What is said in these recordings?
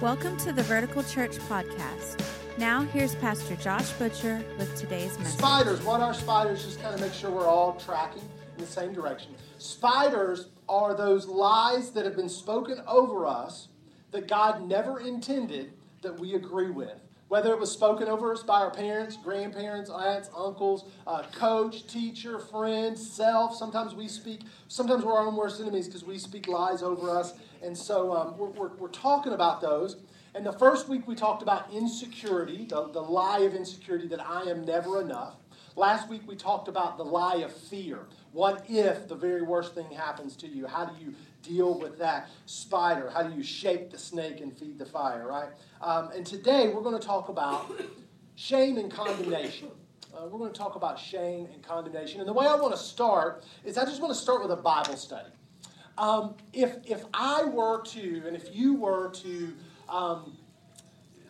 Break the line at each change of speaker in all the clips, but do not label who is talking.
Welcome to the Vertical Church Podcast. Now, here's Pastor Josh Butcher with today's message.
Spiders, what are spiders? Just kind of make sure we're all tracking in the same direction. Spiders are those lies that have been spoken over us that God never intended that we agree with. Whether it was spoken over us by our parents, grandparents, aunts, uncles, uh, coach, teacher, friend, self. Sometimes we speak, sometimes we're our own worst enemies because we speak lies over us. And so um, we're, we're, we're talking about those. And the first week we talked about insecurity, the, the lie of insecurity that I am never enough. Last week we talked about the lie of fear. What if the very worst thing happens to you? How do you deal with that spider? How do you shape the snake and feed the fire, right? Um, and today we're going to talk about shame and condemnation. Uh, we're going to talk about shame and condemnation. And the way I want to start is I just want to start with a Bible study. Um, if, if I were to, and if you were to um,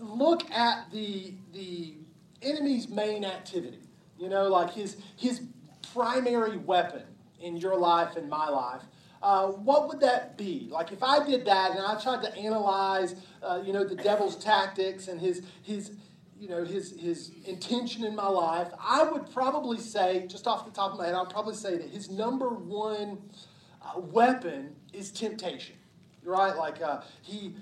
look at the, the enemy's main activity, you know, like his, his primary weapon in your life and my life, uh, what would that be? Like if I did that and I tried to analyze, uh, you know, the devil's tactics and his his you know his his intention in my life, I would probably say, just off the top of my head, I'd probably say that his number one uh, weapon is temptation. Right? Like uh, he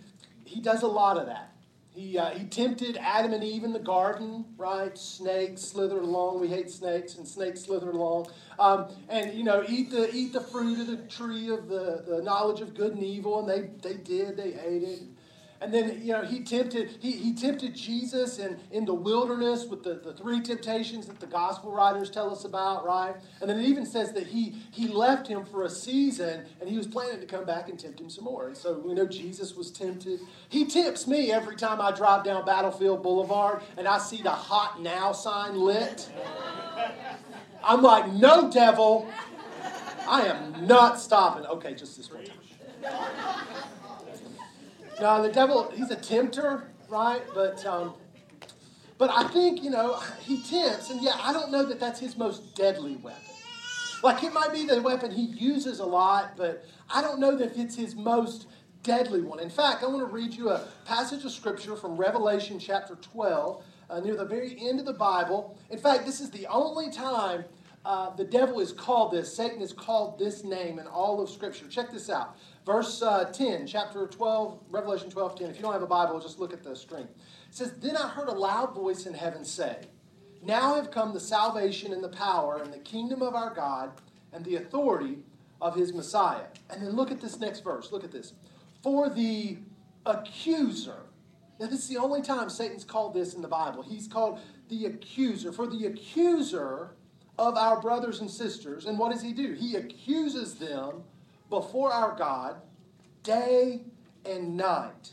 he does a lot of that. He, uh, he tempted Adam and Eve in the garden, right? Snakes slithered along. We hate snakes, and snakes slithered along. Um, and, you know, eat the, eat the fruit of the tree of the, the knowledge of good and evil. And they, they did, they ate it. And then, you know, he tempted, he, he tempted Jesus in, in the wilderness with the, the three temptations that the gospel writers tell us about, right? And then it even says that he, he left him for a season and he was planning to come back and tempt him some more. And so we know Jesus was tempted. He tempts me every time I drive down Battlefield Boulevard and I see the hot now sign lit. I'm like, no, devil, I am not stopping. Okay, just this one time. No, the devil, he's a tempter, right? But, um, but I think, you know, he tempts, and yeah, I don't know that that's his most deadly weapon. Like, it might be the weapon he uses a lot, but I don't know that it's his most deadly one. In fact, I want to read you a passage of scripture from Revelation chapter 12, uh, near the very end of the Bible. In fact, this is the only time uh, the devil is called this, Satan is called this name in all of Scripture. Check this out. Verse uh, 10, chapter 12, Revelation 12, 10. If you don't have a Bible, just look at the screen. It says, Then I heard a loud voice in heaven say, Now have come the salvation and the power and the kingdom of our God and the authority of his Messiah. And then look at this next verse. Look at this. For the accuser. Now, this is the only time Satan's called this in the Bible. He's called the accuser. For the accuser of our brothers and sisters. And what does he do? He accuses them before our God day and night.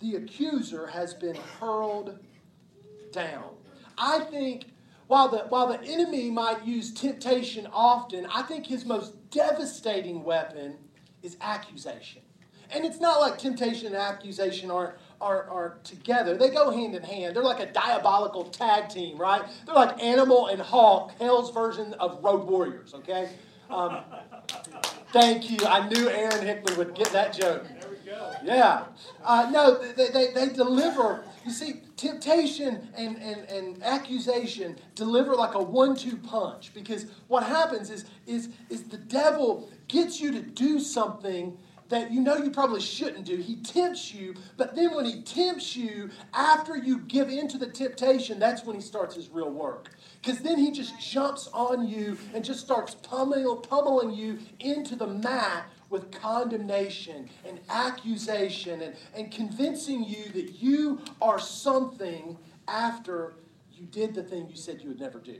The accuser has been hurled down. I think while the, while the enemy might use temptation often, I think his most devastating weapon is accusation. And it's not like temptation and accusation aren't, are, are together. They go hand in hand. They're like a diabolical tag team, right? They're like Animal and Hawk, Hell's version of Road Warriors, okay? Um, thank you. I knew Aaron Hickman would get that joke.
There we go.
Yeah. Uh, no, they, they, they deliver. You see, temptation and, and, and accusation deliver like a one two punch because what happens is, is, is the devil gets you to do something that you know you probably shouldn't do. He tempts you, but then when he tempts you, after you give in to the temptation, that's when he starts his real work. Because then he just jumps on you and just starts pummeling, pummeling you into the mat with condemnation and accusation and, and convincing you that you are something after you did the thing you said you would never do.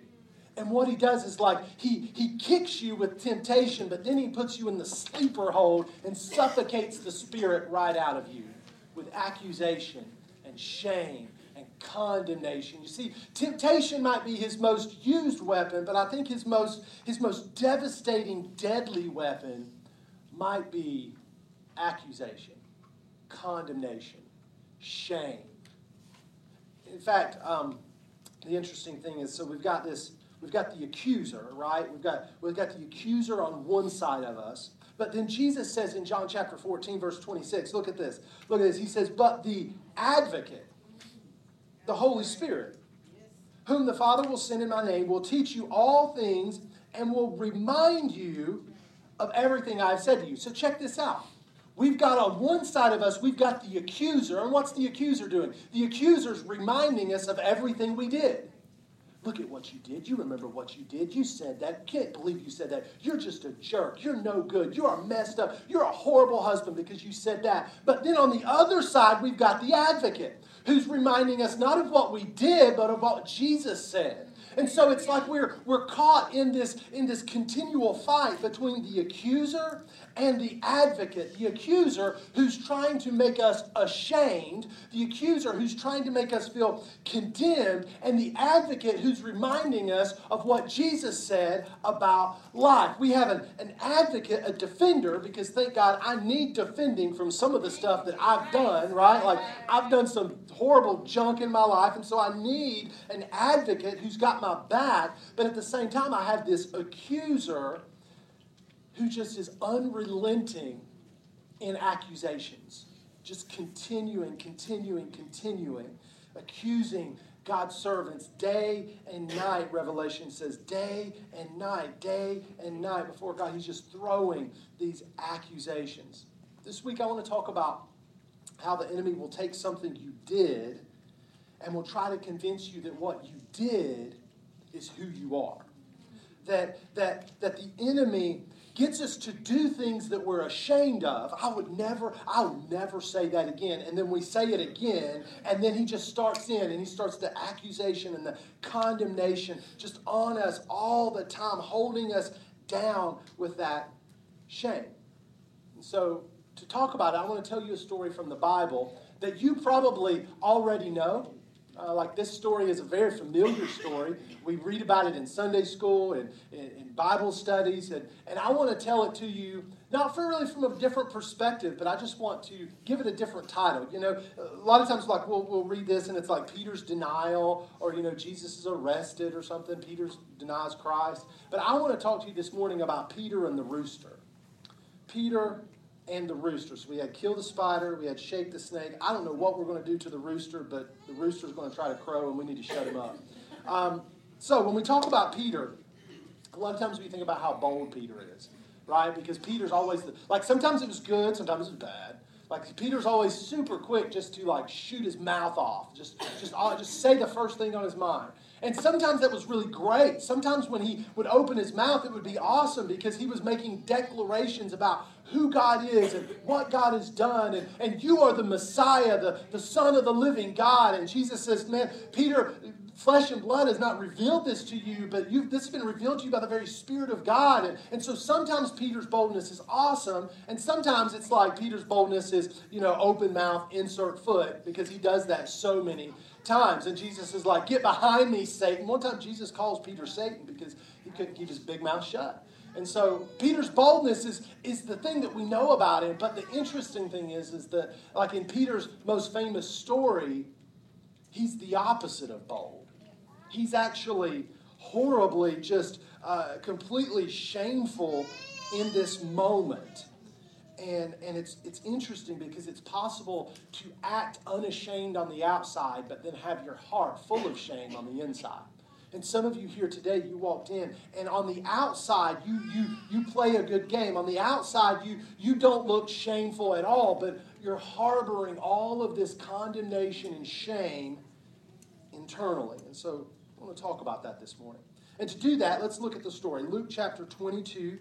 And what he does is like he, he kicks you with temptation, but then he puts you in the sleeper hold and suffocates the spirit right out of you with accusation and shame and condemnation. You see, temptation might be his most used weapon, but I think his most, his most devastating, deadly weapon might be accusation, condemnation, shame. In fact, um, the interesting thing is so we've got this we've got the accuser, right? We've got we've got the accuser on one side of us. But then Jesus says in John chapter 14, verse 26, look at this. Look at this. He says, But the advocate, the Holy Spirit, whom the Father will send in my name, will teach you all things and will remind you of everything I've said to you. So check this out. We've got on one side of us, we've got the accuser. And what's the accuser doing? The accuser's reminding us of everything we did. Look at what you did. You remember what you did. You said that. Can't believe you said that. You're just a jerk. You're no good. You are messed up. You're a horrible husband because you said that. But then on the other side, we've got the advocate who's reminding us not of what we did, but of what Jesus said. And so it's like we're, we're caught in this, in this continual fight between the accuser and the advocate, the accuser who's trying to make us ashamed, the accuser who's trying to make us feel condemned, and the advocate who's reminding us of what Jesus said about life. We have an, an advocate, a defender, because thank God I need defending from some of the stuff that I've done, right? Like I've done some horrible junk in my life, and so I need an advocate who's got my back, but at the same time, I have this accuser who just is unrelenting in accusations, just continuing, continuing, continuing, accusing God's servants day and night, Revelation says, day and night, day and night before God. He's just throwing these accusations. This week, I want to talk about how the enemy will take something you did and will try to convince you that what you did is who you are. That, that, that the enemy gets us to do things that we're ashamed of. I would never, I would never say that again. And then we say it again, and then he just starts in and he starts the accusation and the condemnation just on us all the time, holding us down with that shame. And so, to talk about it, I want to tell you a story from the Bible that you probably already know. Uh, like this story is a very familiar story. We read about it in Sunday school and in Bible studies, and, and I want to tell it to you not for really from a different perspective, but I just want to give it a different title. You know, a lot of times, like we'll, we'll read this and it's like Peter's denial, or you know, Jesus is arrested or something. Peter denies Christ. But I want to talk to you this morning about Peter and the rooster. Peter and the rooster. So we had kill the spider, we had shake the snake. I don't know what we're going to do to the rooster, but the rooster is going to try to crow, and we need to shut him up. Um, so when we talk about Peter, a lot of times we think about how bold Peter is, right? Because Peter's always the, like sometimes it was good, sometimes it was bad. Like Peter's always super quick just to like shoot his mouth off, just just uh, just say the first thing on his mind. And sometimes that was really great. Sometimes when he would open his mouth, it would be awesome because he was making declarations about who God is and what God has done. And, and you are the Messiah, the, the Son of the living God. And Jesus says, Man, Peter, flesh and blood has not revealed this to you, but you this has been revealed to you by the very Spirit of God. And, and so sometimes Peter's boldness is awesome, and sometimes it's like Peter's boldness is, you know, open mouth, insert foot, because he does that so many times. And Jesus is like, Get behind me, Satan. One time Jesus calls Peter Satan because he couldn't keep his big mouth shut. And so Peter's boldness is, is the thing that we know about him. But the interesting thing is, is that, like in Peter's most famous story, he's the opposite of bold. He's actually horribly, just uh, completely shameful in this moment. And, and it's, it's interesting because it's possible to act unashamed on the outside, but then have your heart full of shame on the inside. And some of you here today, you walked in, and on the outside, you you you play a good game. On the outside, you you don't look shameful at all, but you're harboring all of this condemnation and shame internally. And so I want to talk about that this morning. And to do that, let's look at the story. Luke chapter 22,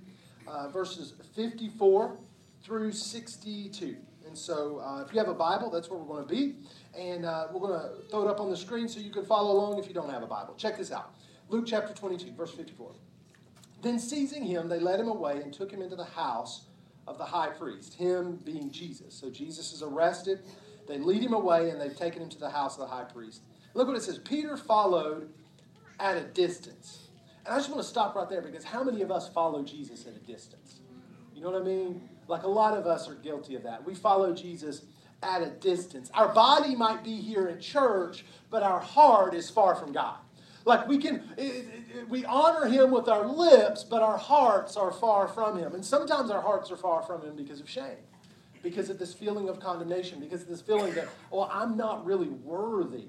uh, verses 54 through 62. And so uh, if you have a Bible, that's where we're going to be. And uh, we're going to throw it up on the screen so you can follow along if you don't have a Bible. Check this out Luke chapter 22, verse 54. Then seizing him, they led him away and took him into the house of the high priest, him being Jesus. So Jesus is arrested. They lead him away and they've taken him to the house of the high priest. Look what it says Peter followed at a distance. And I just want to stop right there because how many of us follow Jesus at a distance? You know what I mean? Like a lot of us are guilty of that. We follow Jesus at a distance. Our body might be here in church, but our heart is far from God. Like we can, we honor him with our lips, but our hearts are far from him. And sometimes our hearts are far from him because of shame, because of this feeling of condemnation, because of this feeling that, well, I'm not really worthy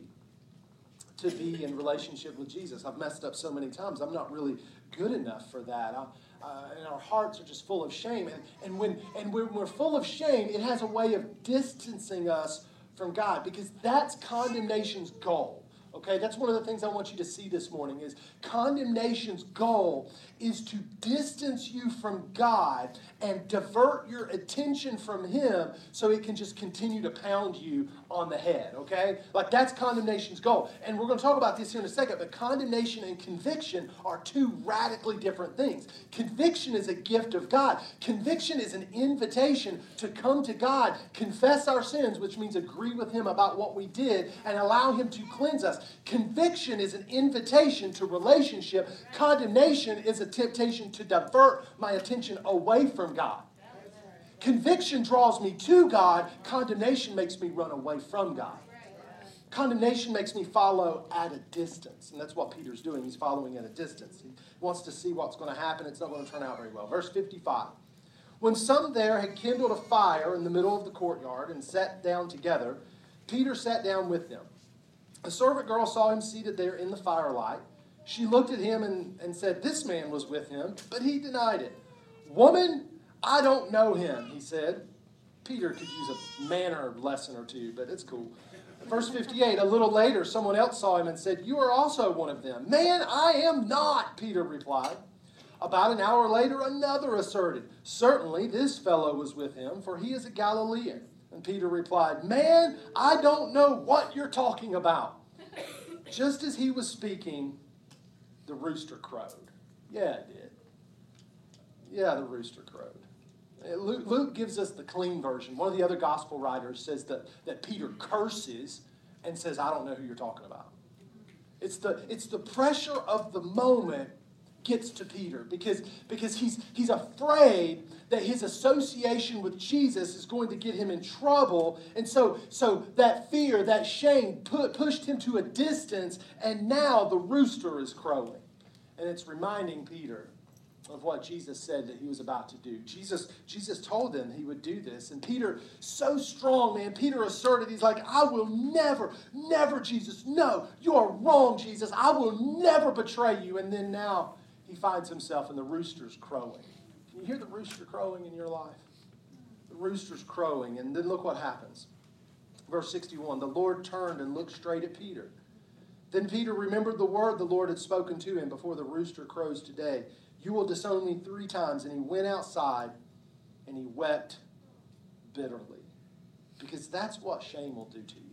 to be in relationship with Jesus. I've messed up so many times. I'm not really good enough for that. I, uh, and our hearts are just full of shame. And, and, when, and when we're full of shame, it has a way of distancing us from God because that's condemnation's goal. Okay, that's one of the things I want you to see this morning is condemnation's goal is to distance you from God and divert your attention from him so it can just continue to pound you on the head, okay? Like that's condemnation's goal. And we're going to talk about this here in a second, but condemnation and conviction are two radically different things. Conviction is a gift of God. Conviction is an invitation to come to God, confess our sins, which means agree with him about what we did and allow him to cleanse us. Conviction is an invitation to relationship. Condemnation is a temptation to divert my attention away from God. Conviction draws me to God, condemnation makes me run away from God. Condemnation makes me follow at a distance. And that's what Peter's doing. He's following at a distance. He wants to see what's going to happen. It's not going to turn out very well. Verse 55. When some there had kindled a fire in the middle of the courtyard and sat down together, Peter sat down with them. A servant girl saw him seated there in the firelight. She looked at him and, and said, This man was with him, but he denied it. Woman, I don't know him, he said. Peter could use a manner lesson or two, but it's cool. Verse 58 A little later, someone else saw him and said, You are also one of them. Man, I am not, Peter replied. About an hour later, another asserted, Certainly this fellow was with him, for he is a Galilean. And Peter replied, Man, I don't know what you're talking about. Just as he was speaking, the rooster crowed. Yeah, it did. Yeah, the rooster crowed. Uh, Luke, Luke, gives us the clean version. One of the other gospel writers says that, that Peter curses and says, I don't know who you're talking about. It's the, it's the pressure of the moment gets to Peter because, because he's, he's afraid that his association with Jesus is going to get him in trouble. And so, so that fear, that shame pushed him to a distance, and now the rooster is crowing. And it's reminding Peter of what Jesus said that he was about to do. Jesus, Jesus told them he would do this. And Peter, so strong, man, Peter asserted, he's like, I will never, never, Jesus, no, you are wrong, Jesus. I will never betray you. And then now he finds himself in the rooster's crowing. Can you hear the rooster crowing in your life? The rooster's crowing. And then look what happens. Verse 61 The Lord turned and looked straight at Peter. Then Peter remembered the word the Lord had spoken to him before the rooster crows today. You will disown me three times. And he went outside and he wept bitterly. Because that's what shame will do to you.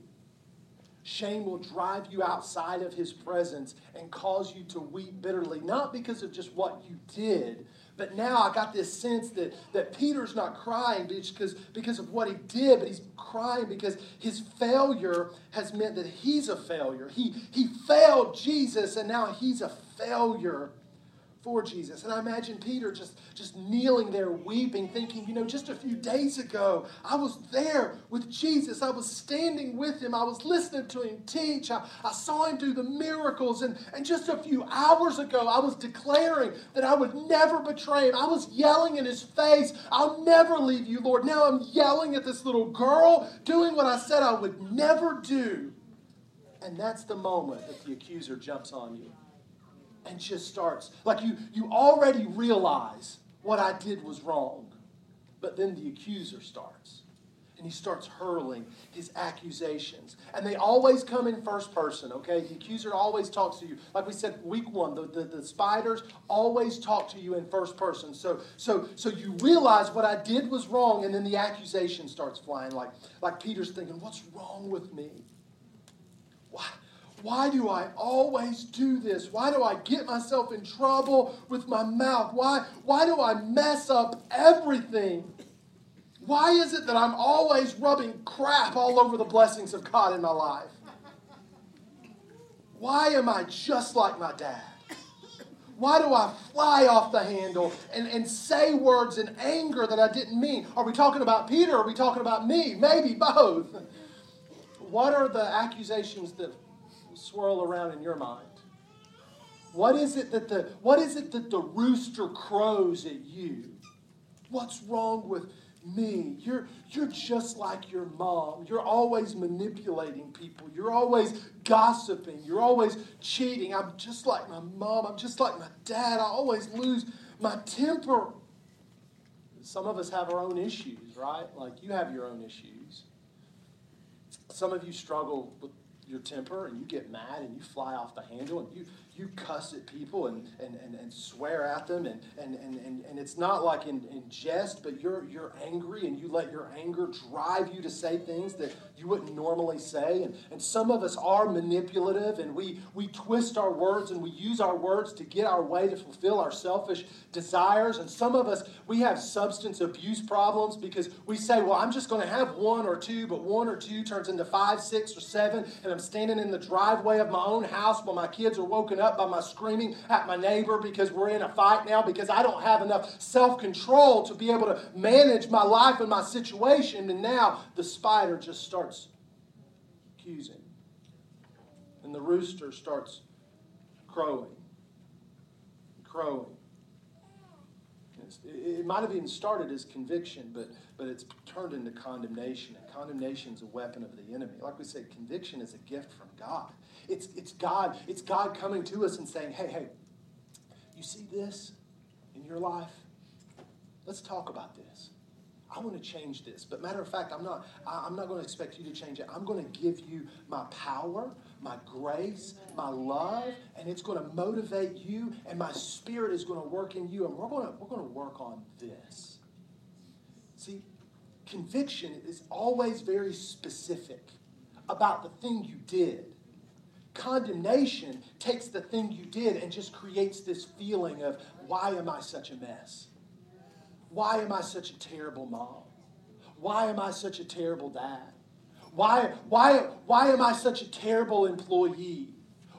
Shame will drive you outside of his presence and cause you to weep bitterly, not because of just what you did, but now I got this sense that, that Peter's not crying because, because of what he did, but he's crying because his failure has meant that he's a failure. He, he failed Jesus, and now he's a failure for Jesus. And I imagine Peter just, just kneeling there weeping, thinking, you know, just a few days ago, I was there with Jesus. I was standing with him. I was listening to him teach. I, I saw him do the miracles. And, and just a few hours ago, I was declaring that I would never betray him. I was yelling in his face, I'll never leave you, Lord. Now I'm yelling at this little girl, doing what I said I would never do. And that's the moment that the accuser jumps on you and just starts. Like you, you already realize what I did was wrong. But then the accuser starts. And he starts hurling his accusations. And they always come in first person, okay? The accuser always talks to you. Like we said week one, the, the, the spiders always talk to you in first person. So, so, so you realize what I did was wrong, and then the accusation starts flying. Like, like Peter's thinking, what's wrong with me? Why? Why do I always do this? Why do I get myself in trouble with my mouth? Why, why do I mess up everything? Why is it that I'm always rubbing crap all over the blessings of God in my life? Why am I just like my dad? Why do I fly off the handle and, and say words in anger that I didn't mean? Are we talking about Peter are we talking about me? Maybe both. What are the accusations that swirl around in your mind? What is it that the what is it that the rooster crows at you? What's wrong with me? You're you're just like your mom. You're always manipulating people. You're always gossiping. You're always cheating. I'm just like my mom. I'm just like my dad. I always lose my temper. Some of us have our own issues, right? Like you have your own issues. Some of you struggle with your temper and you get mad and you fly off the handle and you you cuss at people and, and, and, and swear at them and, and, and, and, and it's not like in, in jest but you're, you're angry and you let your anger drive you to say things that you wouldn't normally say. And, and some of us are manipulative and we, we twist our words and we use our words to get our way to fulfill our selfish desires. And some of us we have substance abuse problems because we say well i'm just going to have one or two but one or two turns into five six or seven and i'm standing in the driveway of my own house while my kids are woken up up by my screaming at my neighbor because we're in a fight now because I don't have enough self control to be able to manage my life and my situation. And now the spider just starts accusing. And the rooster starts crowing, crowing. It might have even started as conviction, but, but it's turned into condemnation. And condemnation is a weapon of the enemy. Like we said, conviction is a gift from God. It's, it's God. It's God coming to us and saying, hey, hey, you see this in your life? Let's talk about this. I want to change this. But matter of fact, I'm not, I'm not going to expect you to change it. I'm going to give you my power, my grace, my love, and it's going to motivate you, and my spirit is going to work in you, and we're going to, we're going to work on this. See, conviction is always very specific about the thing you did. Condemnation takes the thing you did and just creates this feeling of, why am I such a mess? Why am I such a terrible mom? Why am I such a terrible dad? Why, why, why am I such a terrible employee?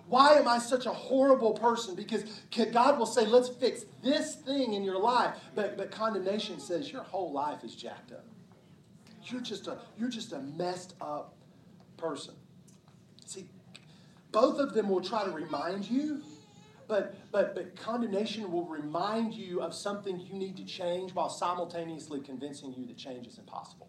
Why am I such a horrible person? Because God will say, let's fix this thing in your life. But, but condemnation says your whole life is jacked up. You're just a, you're just a messed up person. Both of them will try to remind you, but, but, but condemnation will remind you of something you need to change while simultaneously convincing you that change is impossible.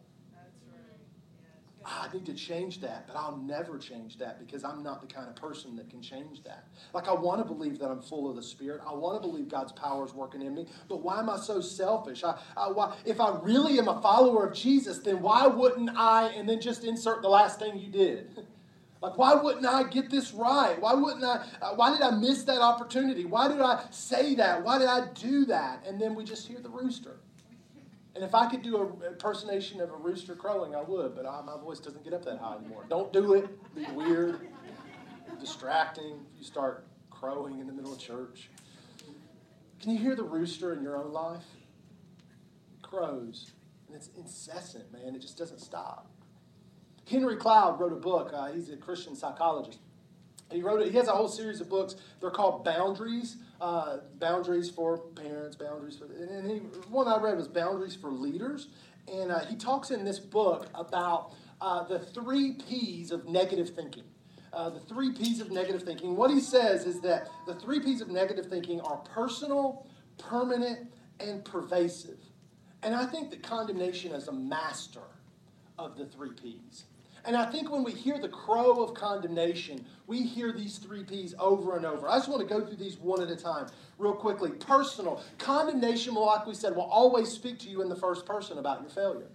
I need to change that, but I'll never change that because I'm not the kind of person that can change that. Like, I want to believe that I'm full of the Spirit. I want to believe God's power is working in me, but why am I so selfish? I, I, why, if I really am a follower of Jesus, then why wouldn't I, and then just insert the last thing you did? Like, why wouldn't I get this right? Why wouldn't I? Uh, why did I miss that opportunity? Why did I say that? Why did I do that? And then we just hear the rooster. And if I could do an impersonation of a rooster crowing, I would, but I, my voice doesn't get up that high anymore. Don't do it. It'd be weird, distracting. You start crowing in the middle of church. Can you hear the rooster in your own life? Crows. And it's incessant, man. It just doesn't stop. Henry Cloud wrote a book. Uh, he's a Christian psychologist. He wrote it. He has a whole series of books. They're called Boundaries. Uh, boundaries for parents. Boundaries for. And he, one I read was Boundaries for Leaders. And uh, he talks in this book about uh, the three P's of negative thinking. Uh, the three P's of negative thinking. What he says is that the three P's of negative thinking are personal, permanent, and pervasive. And I think that condemnation is a master of the three P's. And I think when we hear the crow of condemnation, we hear these three P's over and over. I just want to go through these one at a time, real quickly. Personal. Condemnation, like we said, will always speak to you in the first person about your failure.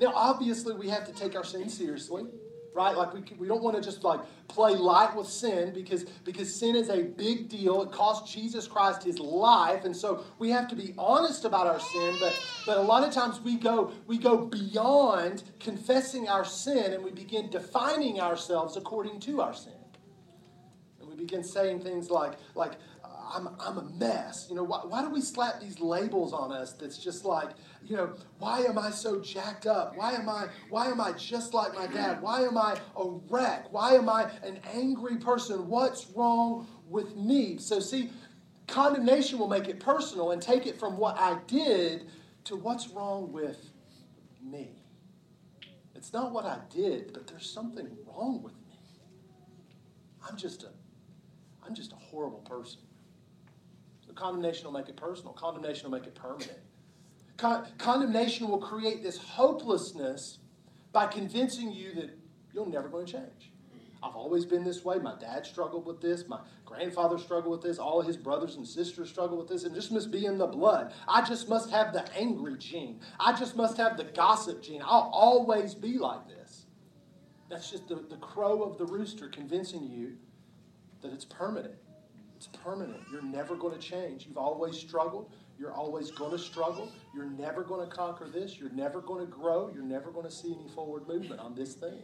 Now, obviously, we have to take our sin seriously right? Like we, we don't want to just like play light with sin because, because sin is a big deal. It cost Jesus Christ his life. And so we have to be honest about our sin, but, but a lot of times we go, we go beyond confessing our sin and we begin defining ourselves according to our sin. And we begin saying things like, like I'm, I'm a mess. You know, why, why do we slap these labels on us that's just like, you know, why am I so jacked up? Why am I, why am I just like my dad? Why am I a wreck? Why am I an angry person? What's wrong with me? So see, condemnation will make it personal and take it from what I did to what's wrong with me. It's not what I did, but there's something wrong with me. I'm just a I'm just a horrible person. But condemnation will make it personal. Condemnation will make it permanent. Con- condemnation will create this hopelessness by convincing you that you're never going to change. I've always been this way. My dad struggled with this. My grandfather struggled with this. All of his brothers and sisters struggled with this. It just must be in the blood. I just must have the angry gene. I just must have the gossip gene. I'll always be like this. That's just the, the crow of the rooster convincing you that it's permanent. It's permanent. You're never going to change. You've always struggled. You're always going to struggle. You're never going to conquer this. You're never going to grow. You're never going to see any forward movement on this thing.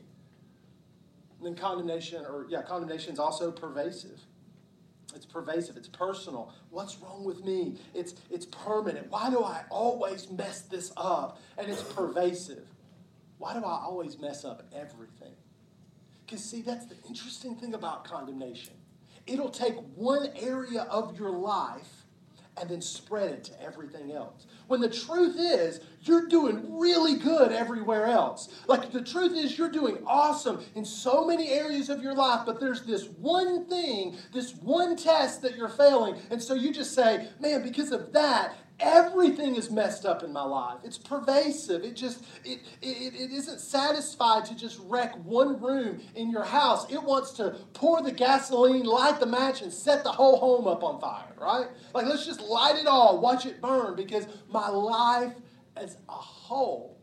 And then condemnation, or yeah, condemnation is also pervasive. It's pervasive. It's personal. What's wrong with me? It's it's permanent. Why do I always mess this up? And it's pervasive. Why do I always mess up everything? Because see, that's the interesting thing about condemnation. It'll take one area of your life and then spread it to everything else. When the truth is, you're doing really good everywhere else. Like the truth is, you're doing awesome in so many areas of your life, but there's this one thing, this one test that you're failing. And so you just say, man, because of that, everything is messed up in my life. It's pervasive. It just it, it, it isn't satisfied to just wreck one room in your house. It wants to pour the gasoline, light the match, and set the whole home up on fire, right? Like let's just light it all, watch it burn, because my life as a whole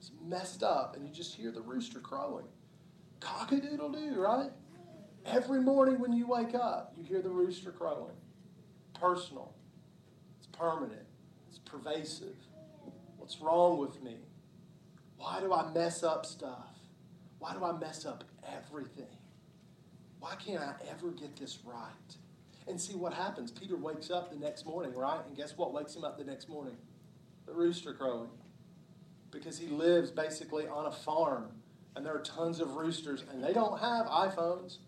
is messed up. And you just hear the rooster crowing. Cock-a-doodle doo, right? Every morning when you wake up, you hear the rooster crowing. Personal. It's permanent pervasive. What's wrong with me? Why do I mess up stuff? Why do I mess up everything? Why can't I ever get this right? And see what happens. Peter wakes up the next morning, right? And guess what wakes him up the next morning? The rooster crowing. Because he lives basically on a farm and there are tons of roosters and they don't have iPhones.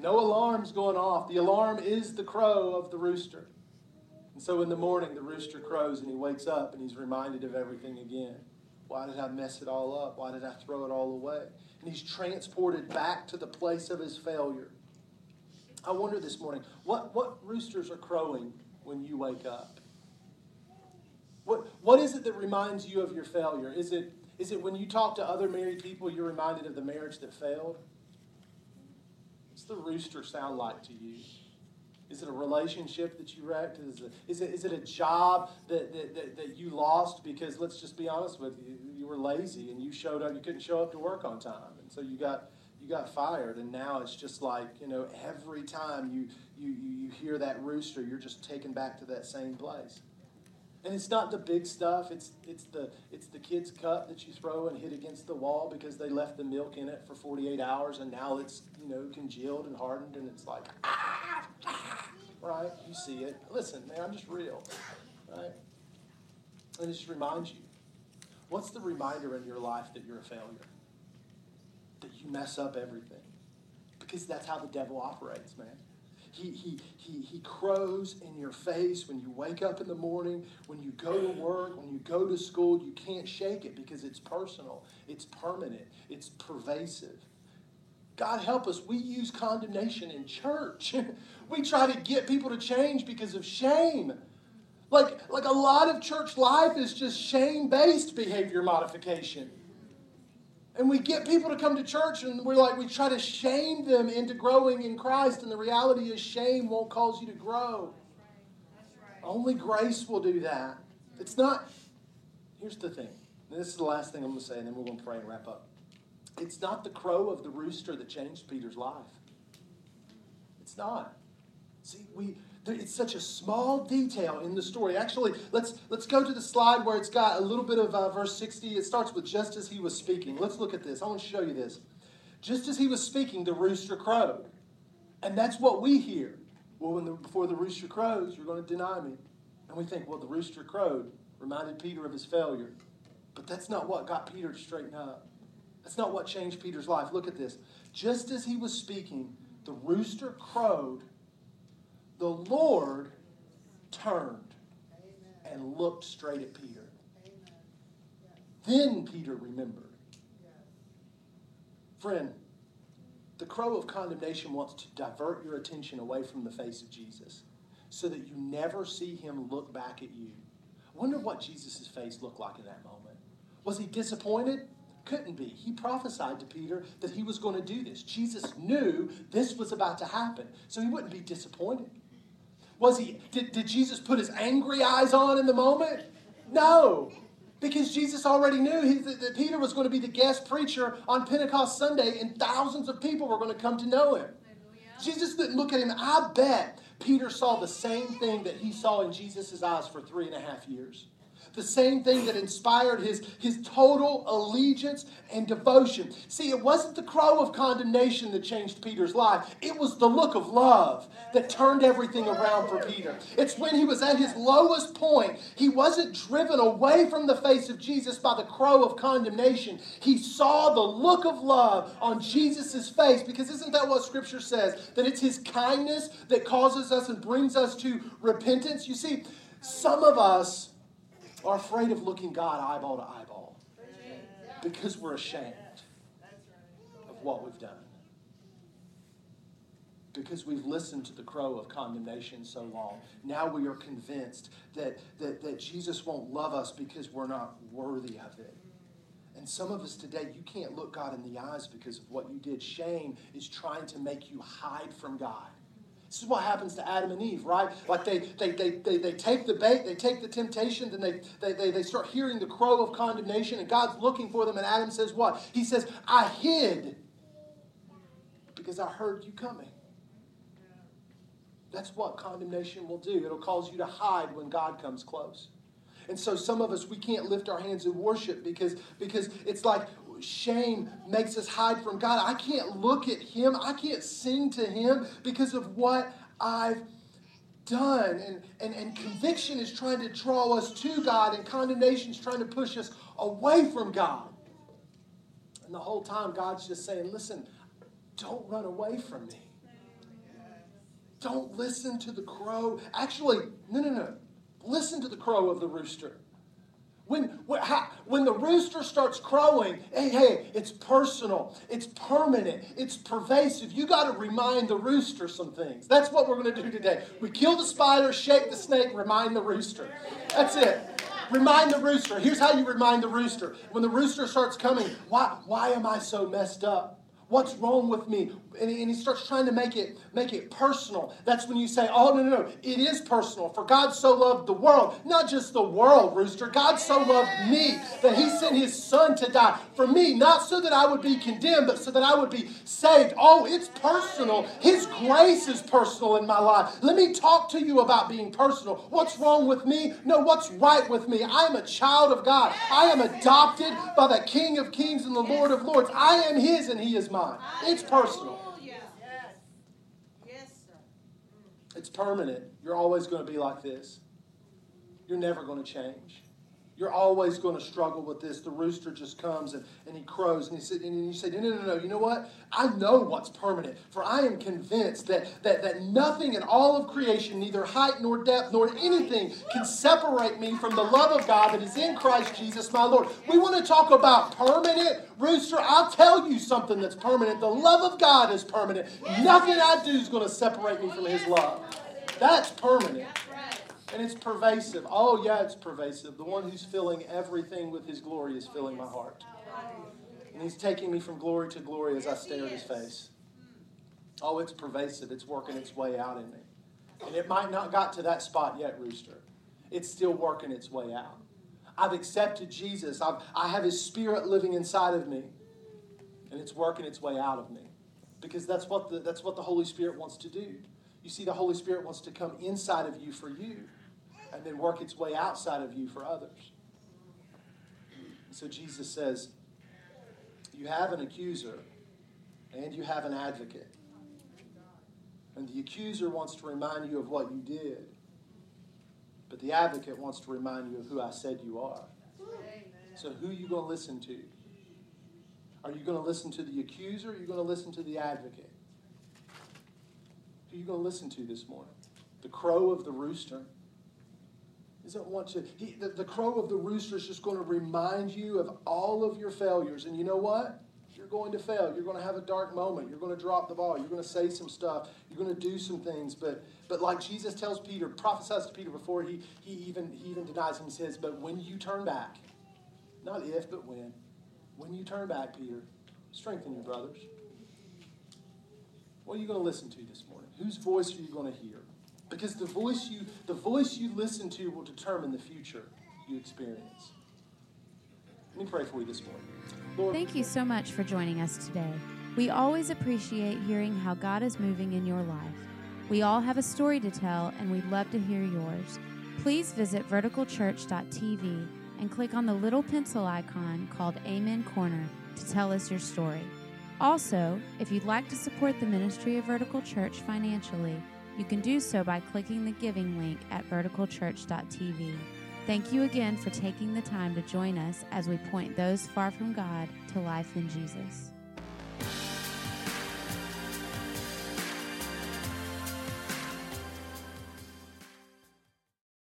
No alarms going off. The alarm is the crow of the rooster. And so in the morning, the rooster crows and he wakes up and he's reminded of everything again. Why did I mess it all up? Why did I throw it all away? And he's transported back to the place of his failure. I wonder this morning, what, what roosters are crowing when you wake up? What, what is it that reminds you of your failure? Is it, is it when you talk to other married people, you're reminded of the marriage that failed? What's the rooster sound like to you? Is it a relationship that you wrecked? Is it, is it, is it a job that, that, that, that you lost because, let's just be honest with you, you were lazy and you showed up, you couldn't show up to work on time. And so you got, you got fired. And now it's just like, you know, every time you, you, you hear that rooster, you're just taken back to that same place. And it's not the big stuff. It's, it's, the, it's the kid's cup that you throw and hit against the wall because they left the milk in it for 48 hours and now it's, you know, congealed and hardened and it's like, ah, right? You see it. Listen, man, I'm just real, right? And it just reminds you. What's the reminder in your life that you're a failure? That you mess up everything? Because that's how the devil operates, man. He, he, he, he crows in your face when you wake up in the morning, when you go to work, when you go to school. You can't shake it because it's personal, it's permanent, it's pervasive. God help us, we use condemnation in church. we try to get people to change because of shame. Like, like a lot of church life is just shame based behavior modification. And we get people to come to church and we're like, we try to shame them into growing in Christ. And the reality is, shame won't cause you to grow. Only grace will do that. It's not, here's the thing. This is the last thing I'm going to say, and then we're going to pray and wrap up. It's not the crow of the rooster that changed Peter's life. It's not. See, we it's such a small detail in the story. Actually, let's let's go to the slide where it's got a little bit of uh, verse 60. It starts with just as he was speaking. Let's look at this. I want to show you this. Just as he was speaking, the rooster crowed. And that's what we hear. Well, when the, before the rooster crows, you're going to deny me. And we think, well, the rooster crowed, reminded Peter of his failure. But that's not what got Peter to straighten up. That's not what changed Peter's life. Look at this. Just as he was speaking, the rooster crowed the Lord turned and looked straight at Peter. Then Peter remembered. Friend, the crow of condemnation wants to divert your attention away from the face of Jesus. so that you never see him look back at you. Wonder what Jesus' face looked like in that moment. Was he disappointed? Couldn't be. He prophesied to Peter that he was going to do this. Jesus knew this was about to happen, so he wouldn't be disappointed. Was he did, did Jesus put his angry eyes on in the moment? No. Because Jesus already knew he, that, that Peter was going to be the guest preacher on Pentecost Sunday, and thousands of people were going to come to know him. Jesus didn't look at him. I bet Peter saw the same thing that he saw in Jesus' eyes for three and a half years the same thing that inspired his, his total allegiance and devotion. See, it wasn't the crow of condemnation that changed Peter's life, it was the look of love that turned everything around for Peter. It's when he was at his lowest point, he wasn't driven away from the face of Jesus by the crow of condemnation. He saw the look of love on Jesus' face because isn't that what Scripture says? That it's his kindness that causes us and brings us to repentance. You see, some of us are afraid of looking God eyeball to eyeball because we're ashamed of what we've done. Because we've listened to the crow of condemnation so long. Now we are convinced that, that, that Jesus won't love us because we're not worthy of it. And some of us today, you can't look God in the eyes because of what you did. Shame is trying to make you hide from God. This is what happens to Adam and Eve, right? Like they, they, they, they, they take the bait, they take the temptation, then they, they, they, they start hearing the crow of condemnation, and God's looking for them. And Adam says, What? He says, I hid because I heard you coming. That's what condemnation will do. It'll cause you to hide when God comes close. And so some of us we can't lift our hands in worship because because it's like shame makes us hide from God. I can't look at Him, I can't sing to Him because of what I've done. And, and, and conviction is trying to draw us to God, and condemnation is trying to push us away from God. And the whole time, God's just saying, listen, don't run away from me. Don't listen to the crow. Actually, no, no, no. Listen to the crow of the rooster. When, when the rooster starts crowing, hey, hey, it's personal, it's permanent, it's pervasive. You got to remind the rooster some things. That's what we're going to do today. We kill the spider, shake the snake, remind the rooster. That's it. Remind the rooster. Here's how you remind the rooster. When the rooster starts coming, why, why am I so messed up? What's wrong with me? And he, starts trying to make it make it personal. That's when you say, "Oh no, no, no! It is personal. For God so loved the world, not just the world, rooster. God so loved me that He sent His Son to die for me, not so that I would be condemned, but so that I would be saved. Oh, it's personal. His grace is personal in my life. Let me talk to you about being personal. What's wrong with me? No, what's right with me? I am a child of God. I am adopted by the King of Kings and the Lord of Lords. I am His, and He is mine. It's personal. It's permanent. You're always going to be like this. You're never going to change. You're always going to struggle with this. The rooster just comes and, and he crows and he said, and you say, no, no, no, no. You know what? I know what's permanent. For I am convinced that, that, that nothing in all of creation, neither height nor depth nor anything, can separate me from the love of God that is in Christ Jesus my Lord. We want to talk about permanent. Rooster, I'll tell you something that's permanent. The love of God is permanent. Nothing I do is going to separate me from his love. That's permanent. And it's pervasive. Oh, yeah, it's pervasive. The one who's filling everything with his glory is filling my heart. And he's taking me from glory to glory as I stare at his face. Oh, it's pervasive. It's working its way out in me. And it might not got to that spot yet, Rooster. It's still working its way out. I've accepted Jesus. I've, I have his spirit living inside of me. And it's working its way out of me. Because that's what the, that's what the Holy Spirit wants to do. You see, the Holy Spirit wants to come inside of you for you and then work its way outside of you for others. so Jesus says, You have an accuser and you have an advocate. And the accuser wants to remind you of what you did, but the advocate wants to remind you of who I said you are. So, who are you going to listen to? Are you going to listen to the accuser or are you going to listen to the advocate? Who are you going to listen to this morning? The crow of the rooster? Doesn't want to. He, the, the crow of the rooster is just going to remind you of all of your failures. And you know what? You're going to fail. You're going to have a dark moment. You're going to drop the ball. You're going to say some stuff. You're going to do some things. But but like Jesus tells Peter, prophesies to Peter before he, he even he even denies him, he says, But when you turn back, not if, but when, when you turn back, Peter, strengthen your brothers. What are you going to listen to this morning? Whose voice are you going to hear? Because the voice you the voice you listen to will determine the future you experience. Let me pray for you this morning.
Lord, Thank you so much for joining us today. We always appreciate hearing how God is moving in your life. We all have a story to tell, and we'd love to hear yours. Please visit verticalchurch.tv and click on the little pencil icon called Amen Corner to tell us your story. Also, if you'd like to support the ministry of Vertical Church financially, you can do so by clicking the giving link at verticalchurch.tv. Thank you again for taking the time to join us as we point those far from God to life in Jesus.